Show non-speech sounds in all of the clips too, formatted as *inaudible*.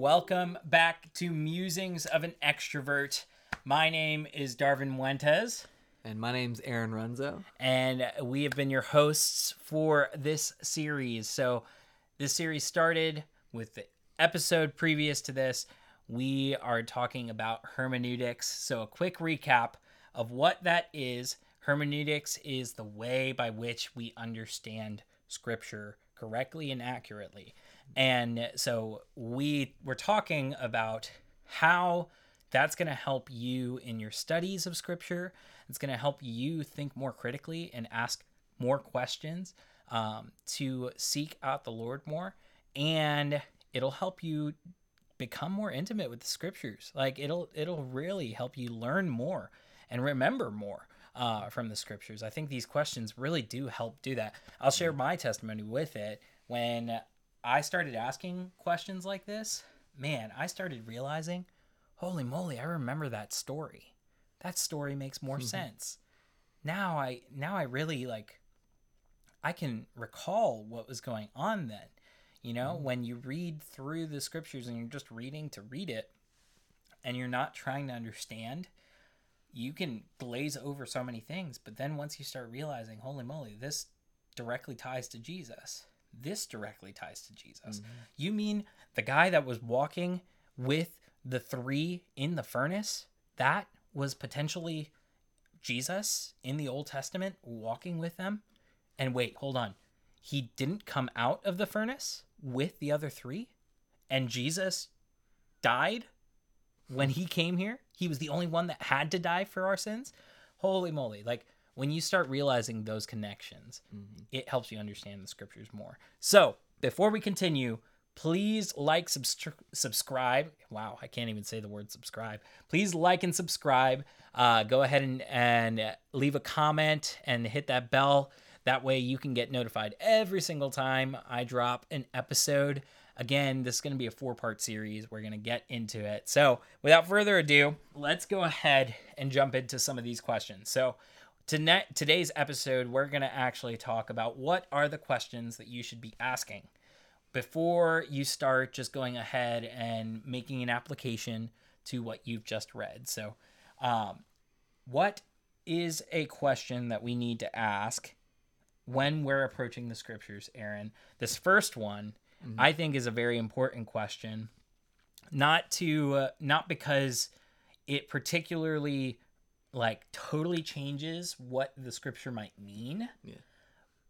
Welcome back to Musings of an Extrovert. My name is Darvin Muentes, And my name's Aaron Runzo. and we have been your hosts for this series. So, this series started with the episode previous to this. We are talking about hermeneutics. So, a quick recap of what that is hermeneutics is the way by which we understand scripture correctly and accurately. And so we were talking about how that's going to help you in your studies of scripture. It's going to help you think more critically and ask more questions um, to seek out the Lord more. And it'll help you become more intimate with the scriptures. Like it'll it'll really help you learn more and remember more uh, from the scriptures. I think these questions really do help do that. I'll share my testimony with it. When I started asking questions like this, man, I started realizing, holy moly, I remember that story. That story makes more mm-hmm. sense. Now I now I really like I can recall what was going on then. You know, mm-hmm. when you read through the scriptures and you're just reading to read it and you're not trying to understand, you can glaze over so many things. But then once you start realizing, holy moly, this directly ties to Jesus. This directly ties to Jesus. Mm-hmm. You mean the guy that was walking with the three in the furnace? That was potentially Jesus in the Old Testament walking with them? And wait, hold on. He didn't come out of the furnace with the other three? And Jesus died when he came here? He was the only one that had to die for our sins? Holy moly. Like, when you start realizing those connections, it helps you understand the scriptures more. So, before we continue, please like, substr- subscribe. Wow, I can't even say the word subscribe. Please like and subscribe. Uh, go ahead and, and leave a comment and hit that bell. That way, you can get notified every single time I drop an episode. Again, this is going to be a four part series. We're going to get into it. So, without further ado, let's go ahead and jump into some of these questions. So, Tonight, today's episode, we're going to actually talk about what are the questions that you should be asking before you start just going ahead and making an application to what you've just read. So, um, what is a question that we need to ask when we're approaching the scriptures, Aaron? This first one, I think, is a very important question. Not to, uh, not because it particularly like totally changes what the scripture might mean. Yeah.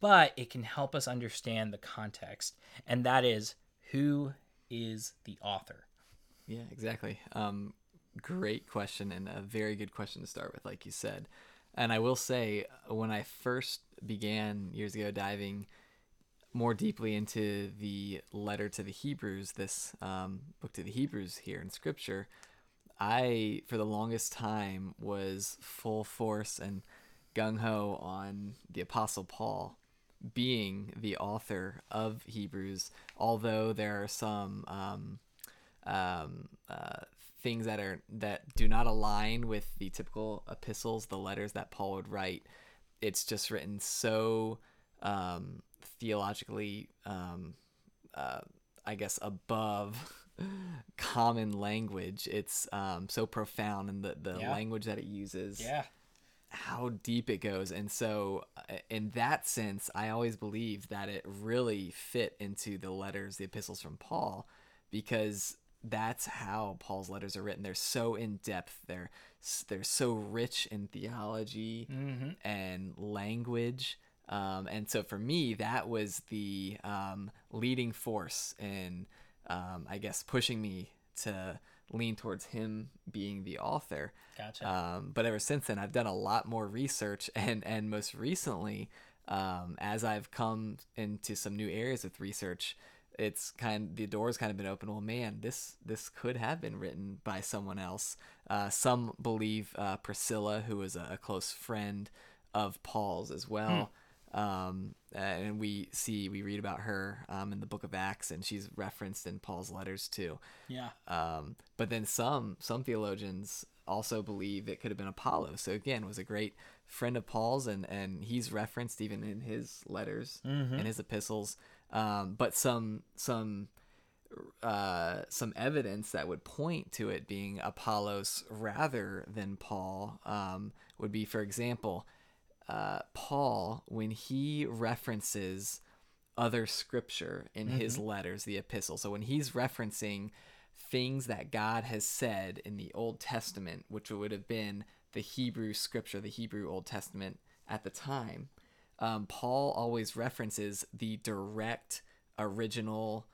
But it can help us understand the context. And that is who is the author? Yeah, exactly. Um, great question and a very good question to start with, like you said. And I will say, when I first began years ago diving more deeply into the letter to the Hebrews, this um, book to the Hebrews here in Scripture, I, for the longest time, was full force and gung ho on the Apostle Paul being the author of Hebrews, although there are some um, um, uh, things that are that do not align with the typical epistles, the letters that Paul would write. It's just written so um, theologically, um, uh, I guess, above common language. It's um, so profound in the, the Yeah. language that it uses Yeah. how deep it goes. And so, uh, in that sense, I always believe that it really fit into the letters, the epistles from Paul, because that's how Paul's letters are written. They're so in depth. They're they're so rich in theology and language. Um, and so for me, that was the um, leading force in, um, I guess, pushing me to lean towards him being the author. Gotcha. Um, but ever since then, I've done a lot more research, *laughs* and and most recently, um, as I've come into some new areas with research, it's kind the door's kind of been open. Well, man, this this could have been written by someone else. Uh, some believe uh, Priscilla, who was a, a close friend of Paul's as well. Um, and we see we read about her um, in the book of Acts, and she's referenced in Paul's letters too. yeah. Um, but then some some theologians also believe it could have been Apollo. So again, was a great friend of Paul's, and and he's referenced even in his letters and his epistles. Um, but some some uh, some evidence that would point to it being Apollos rather than Paul um, would be, for example, uh, Paul, when he references other scripture in his letters, the epistle. So when he's referencing things that God has said in the Old Testament, which would have been the Hebrew scripture, the Hebrew Old Testament at the time, um, Paul always references the direct original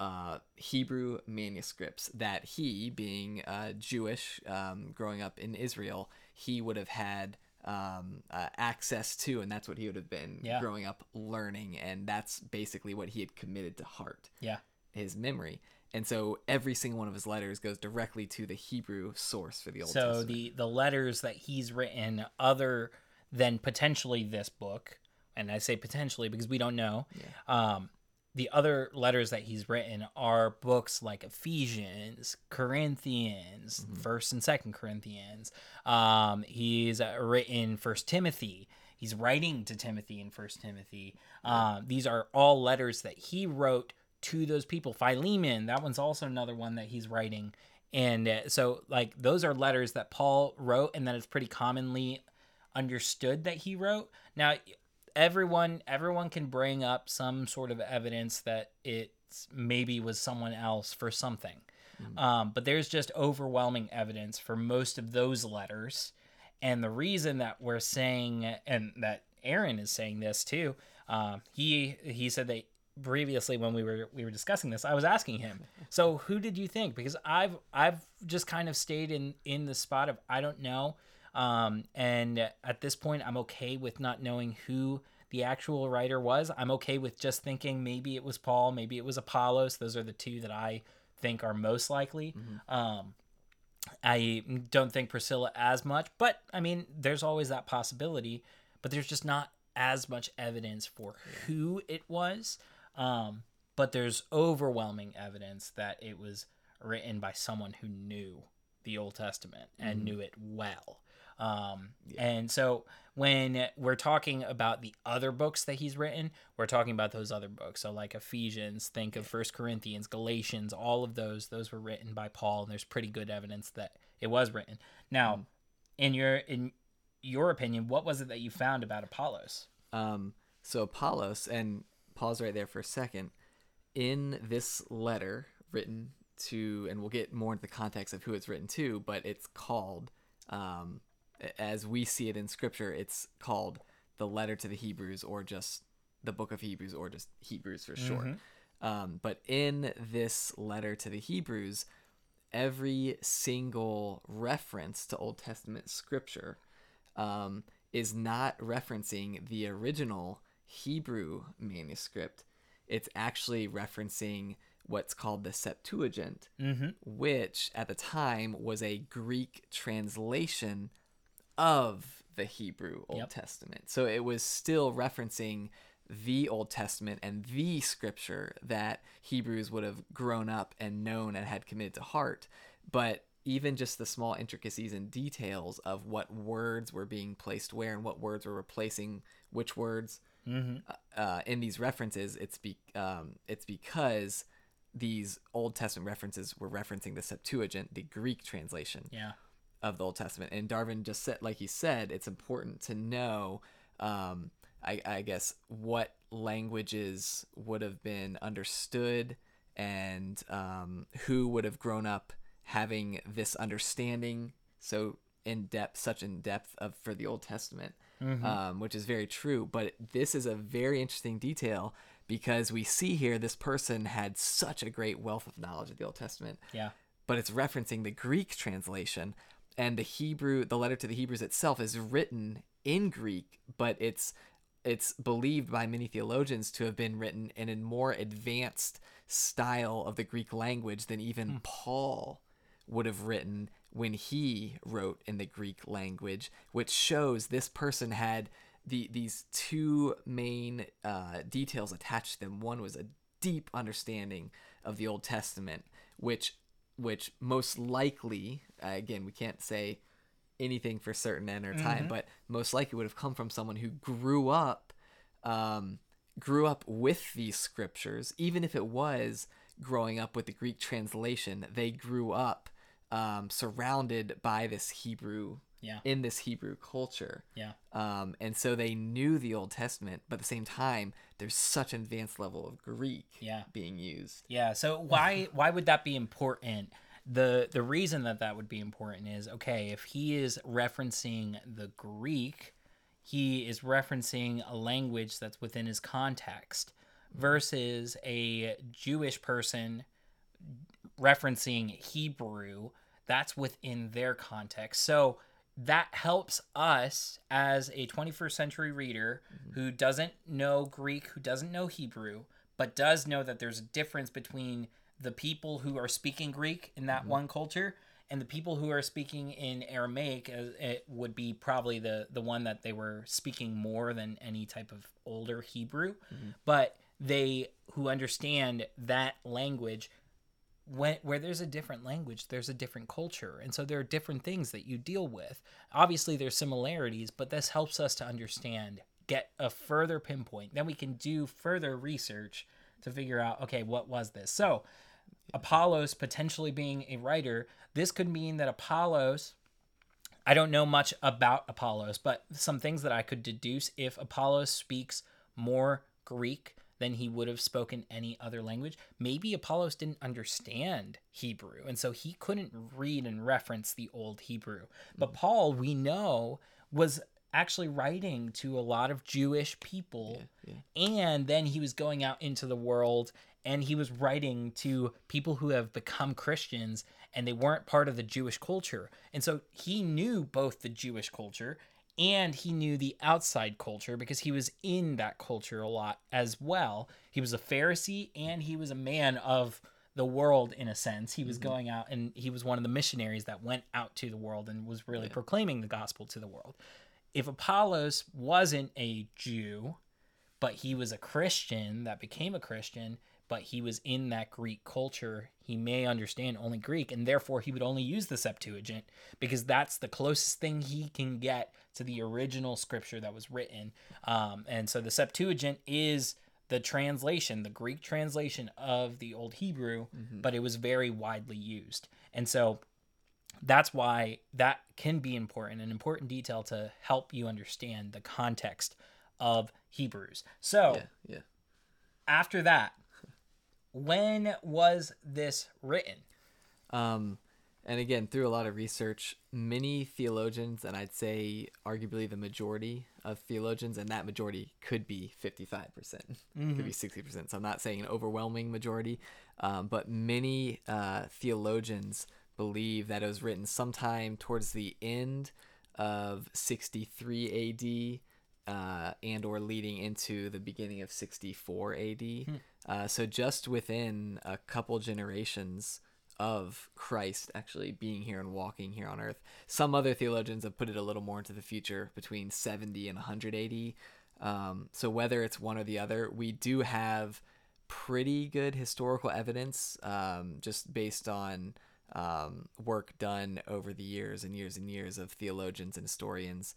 uh, Hebrew manuscripts that he, being uh, Jewish, um, growing up in Israel, he would have had um, uh, access to, and that's what he would have been Yeah. growing up learning, and that's basically what he had committed to heart, Yeah. his memory. And so every single one of his letters goes directly to the Hebrew source for the Old so Testament. the the letters that he's written other than potentially this book and i say potentially because we don't know um the other letters that he's written are books like ephesians corinthians first and second corinthians. Um he's uh, written first timothy. He's writing to timothy in first timothy. Um these are all letters that he wrote to those people. Philemon that one's also another one that he's writing. And uh, so like those are letters that paul wrote and that it's pretty commonly understood that he wrote. Now everyone everyone can bring up some sort of evidence that it maybe was someone else for something. Um, but there's just overwhelming evidence for most of those letters. And the reason that we're saying and that aaron is saying this too um, he he said that previously when we were we were discussing this i was asking him so who did you think? Because i've i've just kind of stayed in in the spot of i don't know um, and at this point i'm okay with not knowing who the actual writer was i'm okay with just thinking maybe it was paul maybe it was apollos those are the two that i think are most likely um, I don't think Priscilla as much, but I mean, there's always that possibility. But there's just not as much evidence for who it was. Um, but there's overwhelming evidence that it was written by someone who knew the Old Testament and knew it well. Um, And so when we're talking about the other books that he's written, we're talking about those other books. So like Ephesians, think of First Corinthians, Galatians, all of those. Those were written by Paul, and there's pretty good evidence that it was written. Now, in your in your opinion, what was it that you found about Apollos? Um, so Apollos, and pause right there for a second. In this letter written to, and we'll get more into the context of who it's written to, but it's called, um, as we see it in Scripture, it's called the letter to the Hebrews, or just the book of Hebrews, or just Hebrews for short. Um, but in this letter to the Hebrews, every single reference to Old Testament scripture um, is not referencing the original Hebrew manuscript. It's actually referencing what's called the Septuagint, which at the time was a Greek translation of the Hebrew Old Yep. Testament. So it was still referencing the Old Testament and the scripture that Hebrews would have grown up and known and had committed to heart. But even just the small intricacies and details of what words were being placed where and what words were replacing which words uh, in these references, it's be um, it's because these Old Testament references were referencing the Septuagint, the Greek translation Yeah. Of the Old Testament. And Darvin just said, like he said, it's important to know, um, I, I guess, what languages would have been understood and um, who would have grown up having this understanding so in depth, such in depth of for the Old Testament, um, which is very true. But this is a very interesting detail because we see here this person had such a great wealth of knowledge of the Old Testament Yeah. but it's referencing the Greek translation. And the Hebrew, the letter to the Hebrews itself is written in Greek, but it's it's believed by many theologians to have been written in a more advanced style of the Greek language than even Paul would have written when he wrote in the Greek language, which shows this person had the these two main uh, details attached to them. One was a deep understanding of the Old Testament, which which most likely, uh, again, we can't say anything for certain at our time, but most likely would have come from someone who grew up, um, grew up with these scriptures, even if it was growing up with the Greek translation, they grew up um, surrounded by this Hebrew Yeah. in this Hebrew culture. Yeah. Um, and so they knew the Old Testament, but at the same time, there's such an advanced level of Greek Yeah. being used. Yeah. So *laughs* why why would that be important? The the reason that that would be important is okay if he is referencing the Greek, he is referencing a language that's within his context versus a Jewish person referencing Hebrew that's within their context. So that helps us as a 21st century reader who doesn't know Greek, who doesn't know Hebrew, but does know that there's a difference between the people who are speaking Greek in that one culture and the people who are speaking in Aramaic uh, it would be probably the the one that they were speaking more than any type of older Hebrew. But they who understand that language when where there's a different language there's a different culture. And so there are different things that you deal with. Obviously there's similarities but this helps us to understand get a further pinpoint. Then we can do further research to figure out okay what was this? So apollos potentially being a writer this could mean that apollos I don't know much about Apollos, but some things that I could deduce if Apollos speaks more Greek than he would have spoken any other language, maybe Apollos didn't understand Hebrew, and so he couldn't read and reference the old Hebrew. But hmm. Paul, we know, was actually writing to a lot of Jewish people, and then he was going out into the world and he was writing to people who have become Christians and they weren't part of the Jewish culture. And so he knew both the Jewish culture and he knew the outside culture because he was in that culture a lot as well. He was a Pharisee and he was a man of the world in a sense. He was mm-hmm. going out and he was one of the missionaries that went out to the world and was really proclaiming the gospel to the world. If Apollos wasn't a Jew, but he was a Christian that became a Christian, but he was in that Greek culture. He may understand only Greek, and therefore he would only use the Septuagint because that's the closest thing he can get to the original scripture that was written. Um, and so the Septuagint is the translation, the Greek translation of the Old Hebrew, but it was very widely used. And so that's why that can be important, an important detail to help you understand the context of Hebrews. So Yeah, yeah. after that, when was this written? Um, and again, through a lot of research, many theologians, and I'd say arguably the majority of theologians, and that majority could be 55%, percent could be 60%. So I'm not saying an overwhelming majority, um, but many uh, theologians believe that it was written sometime towards the end of 63 AD uh, and or leading into the beginning of 64 AD. Uh, so just within a couple generations of Christ actually being here and walking here on earth. Some other theologians have put it a little more into the future between 70 and 180. Um, so whether it's one or the other, we do have pretty good historical evidence um, just based on um, work done over the years and years and years of theologians and historians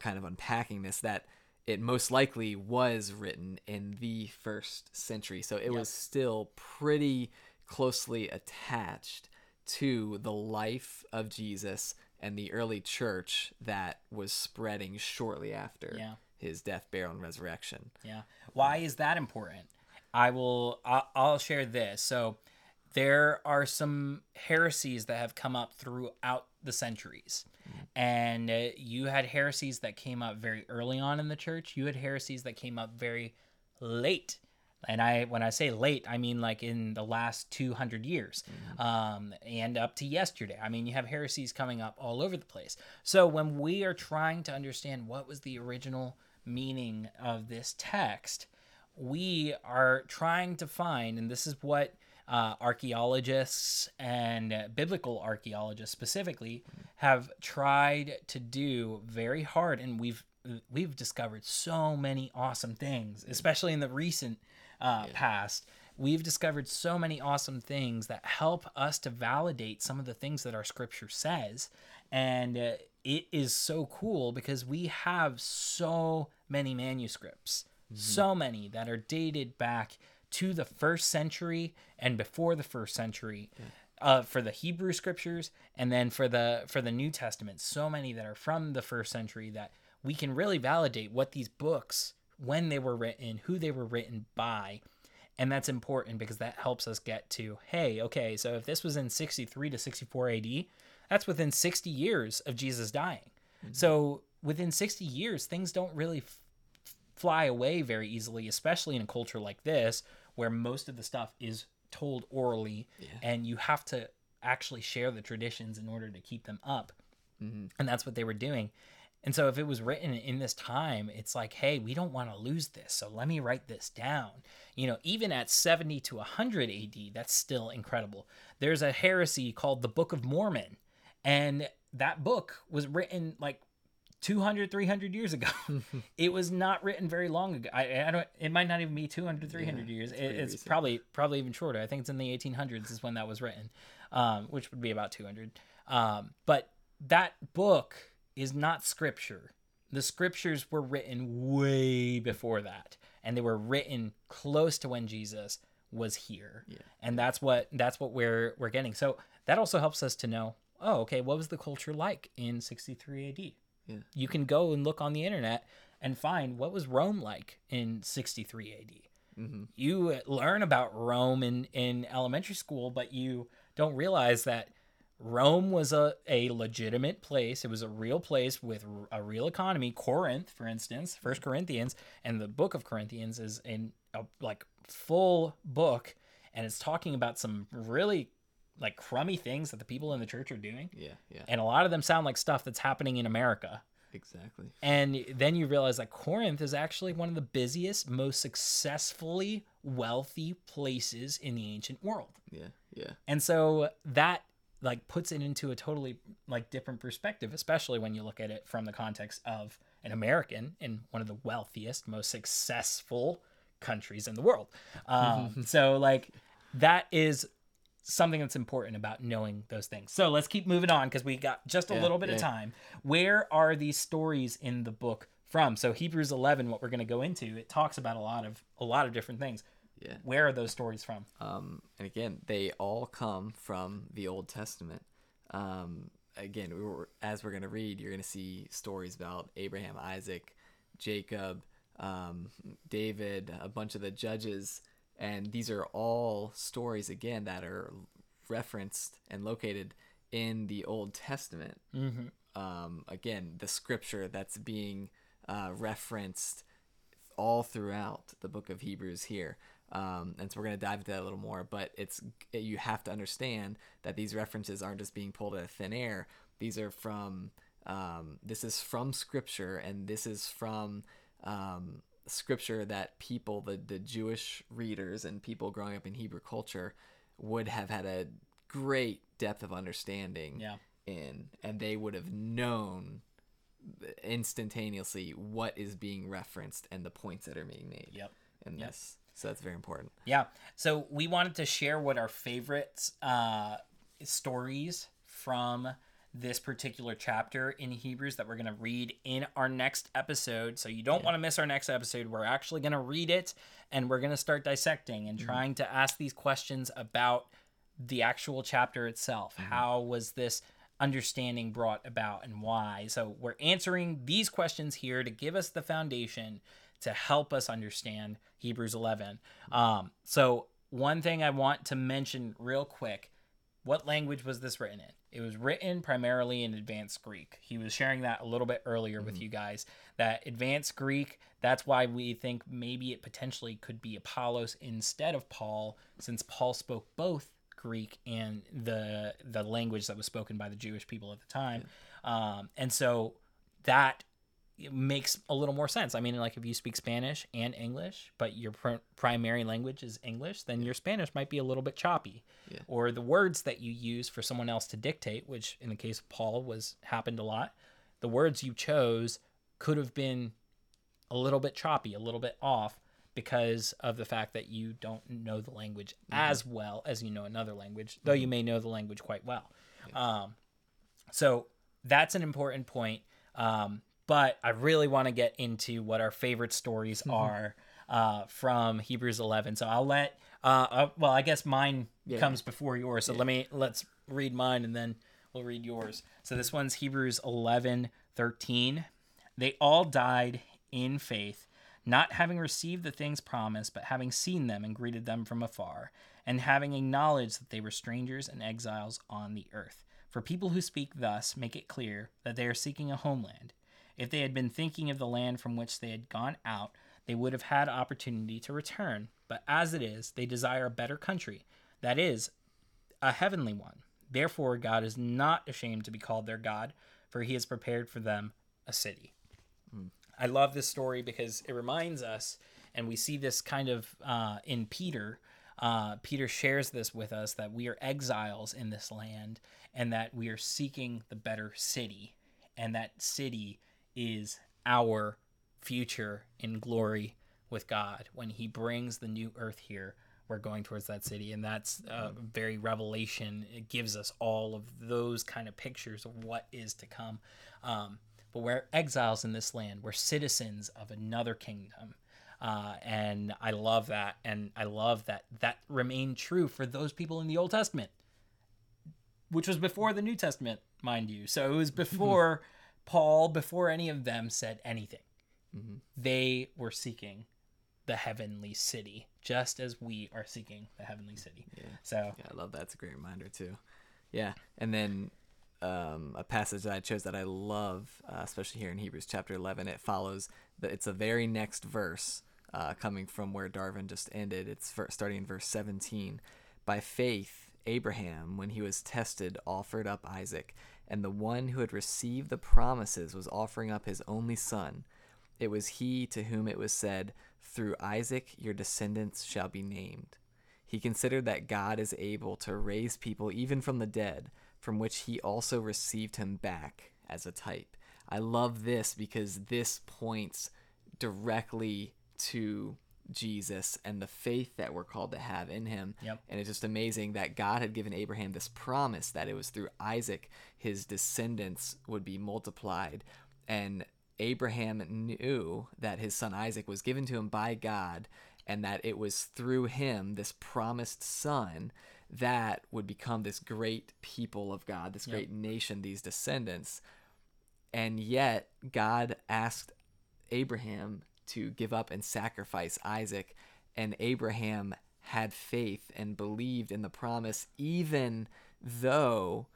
kind of unpacking this that it most likely was written in the first century. So it was still pretty closely attached to the life of Jesus and the early church that was spreading shortly after Yeah. his death, burial, and resurrection. Yeah. Why is that important? I will. I'll, I'll share this. So, there are some heresies that have come up throughout the centuries, and uh, you had heresies that came up very early on in the church. You had heresies that came up very late. And I, when I say late, I mean like in the last 200 years, um, and up to yesterday. I mean, you have heresies coming up all over the place. So when we are trying to understand what was the original meaning of this text, we are trying to find, and this is what uh, archaeologists and uh, biblical archaeologists specifically have tried to do very hard, and we've we've discovered so many awesome things, especially in the recent uh, past. We've discovered so many awesome things that help us to validate some of the things that our scripture says. And uh, it is so cool because we have so many manuscripts, so many that are dated back to the first century and before the first century. Uh, for the Hebrew scriptures and then for the for the New Testament, so many that are from the first century that we can really validate what these books, when they were written, who they were written by, and that's important because that helps us get to hey, okay, so if this was in 63 to 64 AD, that's within 60 years of Jesus dying. So within 60 years, things don't really f- fly away very easily, especially in a culture like this where most of the stuff is told orally and you have to actually share the traditions in order to keep them up. Mm-hmm. And that's what they were doing. And so if it was written in this time, it's like, hey, we don't want to lose this. So let me write this down. You know, even at 70 to 100 AD, that's still incredible. There's a heresy called the Book of Mormon. And that book was written like 200 300 years ago. *laughs* It was not written very long ago. I, I don't it might not even be 200 300 years. it, it's probably probably even shorter. I think it's in the 1800s is when that was written um, which would be about 200 um, but that book is not scripture. The scriptures were written way before that and they were written close to when jesus was here. Yeah. and that's what that's what we're we're getting. So that also helps us to know oh okay what was the culture like in 63 ad Yeah. you can go and look on the internet and find what was Rome like in 63 AD. Mm-hmm. You learn about Rome in, in elementary school, but you don't realize that Rome was a, a legitimate place. It was a real place with a real economy. Corinth, for instance, First Corinthians, and the book of Corinthians is in a like full book, and it's talking about some really like crummy things that the people in the church are doing, Yeah, yeah, and a lot of them sound like stuff that's happening in America. exactly. And then you realize that Corinth is actually one of the busiest, most successfully wealthy places in the ancient world. Yeah, yeah, And so that like puts it into a totally like different perspective, especially when you look at it from the context of an American in one of the wealthiest, most successful countries in the world. Um, *laughs* so like that is something that's important about knowing those things. So let's keep moving on because we got just a Yeah, little bit of time. Where are these stories in the book from? So Hebrews 11, what we're going to go into, it talks about a lot of a lot of different things. yeah. Where are those stories from? Um, and again, they all come from the Old Testament. Um, again, we were, as we're going to read, you're going to see stories about Abraham, Isaac, Jacob, um, David, a bunch of the judges. And these are all stories, again, that are referenced and located in the Old Testament. Mm-hmm. Um, again, the scripture that's being uh, referenced all throughout the book of Hebrews here. Um, and so we're going to dive into that a little more, but it's you have to understand that these references aren't just being pulled out of thin air. These are from um, this is from scripture, and this is from um, scripture that people, the the Jewish readers and people growing up in Hebrew culture, would have had a great depth of understanding Yeah. in, and they would have known instantaneously what is being referenced and the points that are being made Yep. in Yep. this. So that's very important. Yeah. So we wanted to share what our favorite uh, stories from this particular chapter in Hebrews that we're going to read in our next episode. So you don't want to miss our next episode. We're actually going to read it and we're going to start dissecting and trying to ask these questions about the actual chapter itself. How was this understanding brought about and why? So we're answering these questions here to give us the foundation to help us understand Hebrews 11. Um, so one thing I want to mention real quick what language was this written in? It was written primarily in Advanced Greek. He was sharing that a little bit earlier with you guys. That Advanced Greek, that's why we think maybe it potentially could be Apollos instead of Paul, since Paul spoke both Greek and the the language that was spoken by the Jewish people at the time. Um, and so that makes a little more sense. I mean, like if you speak Spanish and English, but your pr- primary language is English, then your Spanish might be a little bit choppy. Yeah. Or the words that you use for someone else to dictate, which in the case of Paul was happened a lot, the words you chose could have been a little bit choppy, a little bit off because of the fact that you don't know the language as well as you know another language, though you may know the language quite well. Um, so that's an important point. Um, but I really want to get into what our favorite stories are uh, from Hebrews 11. So I'll let, uh, uh, well, I guess mine Yeah. comes before yours. So let me, let's read mine and then we'll read yours. So this one's Hebrews 11, 13. They all died in faith, not having received the things promised, but having seen them and greeted them from afar, and having acknowledged that they were strangers and exiles on the earth. For people who speak thus make it clear that they are seeking a homeland. If they had been thinking of the land from which they had gone out, they would have had opportunity to return. But as it is, they desire a better country, that is, a heavenly one. Therefore, God is not ashamed to be called their God, for he has prepared for them a city. I love this story because it reminds us, and we see this kind of uh, in Peter. Uh, Peter shares this with us that we are exiles in this land and that we are seeking the better city. And that city is our future in glory with God. When He brings the new earth here, we're going towards that city. And that's uh, very revelation. It gives us all of those kind of pictures of what is to come. Um, but we're exiles in this land. We're citizens of another kingdom. Uh, and I love that. And I love that that remained true for those people in the Old Testament, which was before the New Testament, mind you. So it was *laughs* before Paul, before any of them said anything. They were seeking the heavenly city, just as we are seeking the heavenly city. Yeah. So, Yeah, I love that. It's a great reminder too. Yeah, and then um, a passage that I chose that I love, uh, especially here in Hebrews chapter eleven, it follows. The, it's a very next verse uh, coming from where Darvin just ended. It's starting in verse seventeen. By faith, Abraham, when he was tested, offered up Isaac, and the one who had received the promises was offering up his only son. It was he to whom it was said, Through Isaac your descendants shall be named. He considered that God is able to raise people even from the dead, from which he also received him back as a type. I love this because this points directly to Jesus and the faith that we're called to have in him. Yep. And it's just amazing that God had given Abraham this promise that it was through Isaac his descendants would be multiplied. And Abraham knew that his son Isaac was given to him by God and that it was through him, this promised son, that would become this great people of God, this great nation, these descendants. And yet, God asked Abraham to give up and sacrifice Isaac, and Abraham had faith and believed in the promise, even though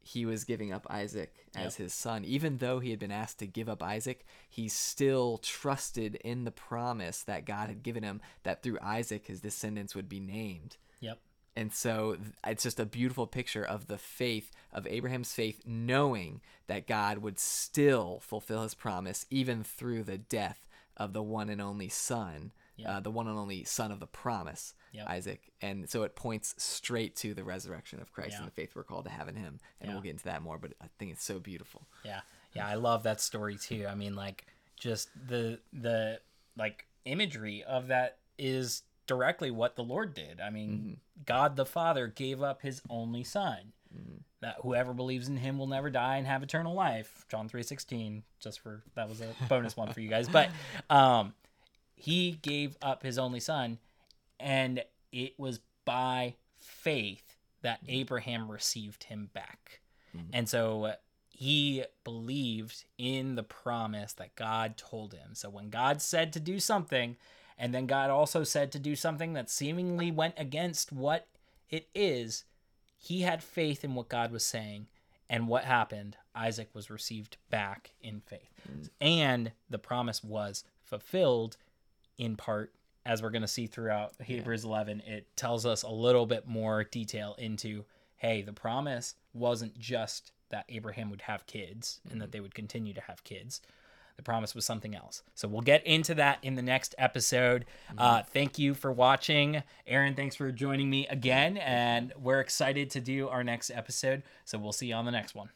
he was giving up Isaac as his son. Even though he had been asked to give up Isaac, he still trusted in the promise that God had given him that through Isaac his descendants would be named. yep. And so it's just a beautiful picture of the faith of Abraham's faith, knowing that God would still fulfill his promise even through the death of the one and only son, uh, the one and only son of the promise, Yep. Isaac. And so it points straight to the resurrection of Christ Yeah. and the faith we're called to have in him. And Yeah. we'll get into that more, but I think it's so beautiful. Yeah. Yeah, I love that story too. I mean, like just the the like imagery of that is directly what the Lord did. I mean, God the Father gave up his only son. That whoever believes in him will never die and have eternal life. John 3:16, just for that was a bonus one for you guys. But um he gave up his only son and it was by faith that Abraham received him back. And so uh, he believed in the promise that God told him. So when God said to do something, and then God also said to do something that seemingly went against what it is, he had faith in what God was saying. And what happened? Isaac was received back in faith. And the promise was fulfilled in part, as we're going to see throughout Hebrews 11. It tells us a little bit more detail into hey, the promise wasn't just that Abraham would have kids and that mm-hmm. they would continue to have kids. The promise was something else. So we'll get into that in the next episode. Uh, thank you for watching. Aaron, thanks for joining me again. And we're excited to do our next episode. So we'll see you on the next one.